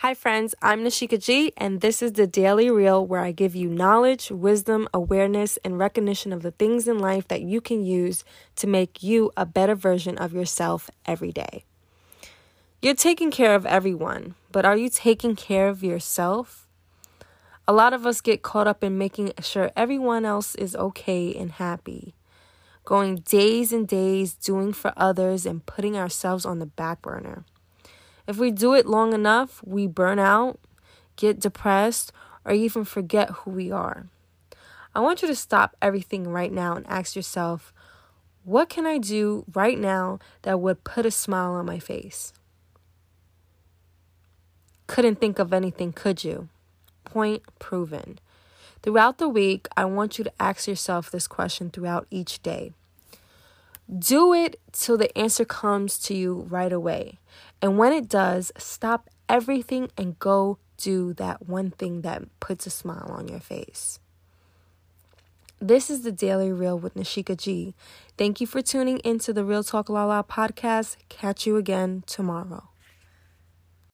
Hi, friends, I'm Nashika G, and this is the Daily Reel where I give you knowledge, wisdom, awareness, and recognition of the things in life that you can use to make you a better version of yourself every day. You're taking care of everyone, but are you taking care of yourself? A lot of us get caught up in making sure everyone else is okay and happy, going days and days doing for others and putting ourselves on the back burner. If we do it long enough, we burn out, get depressed, or even forget who we are. I want you to stop everything right now and ask yourself, what can I do right now that would put a smile on my face? Couldn't think of anything, could you? Point proven. Throughout the week, I want you to ask yourself this question throughout each day. Do it till the answer comes to you right away. And when it does, stop everything and go do that one thing that puts a smile on your face. This is the Daily Reel with Nashika G. Thank you for tuning into the Real Talk Lala podcast. Catch you again tomorrow.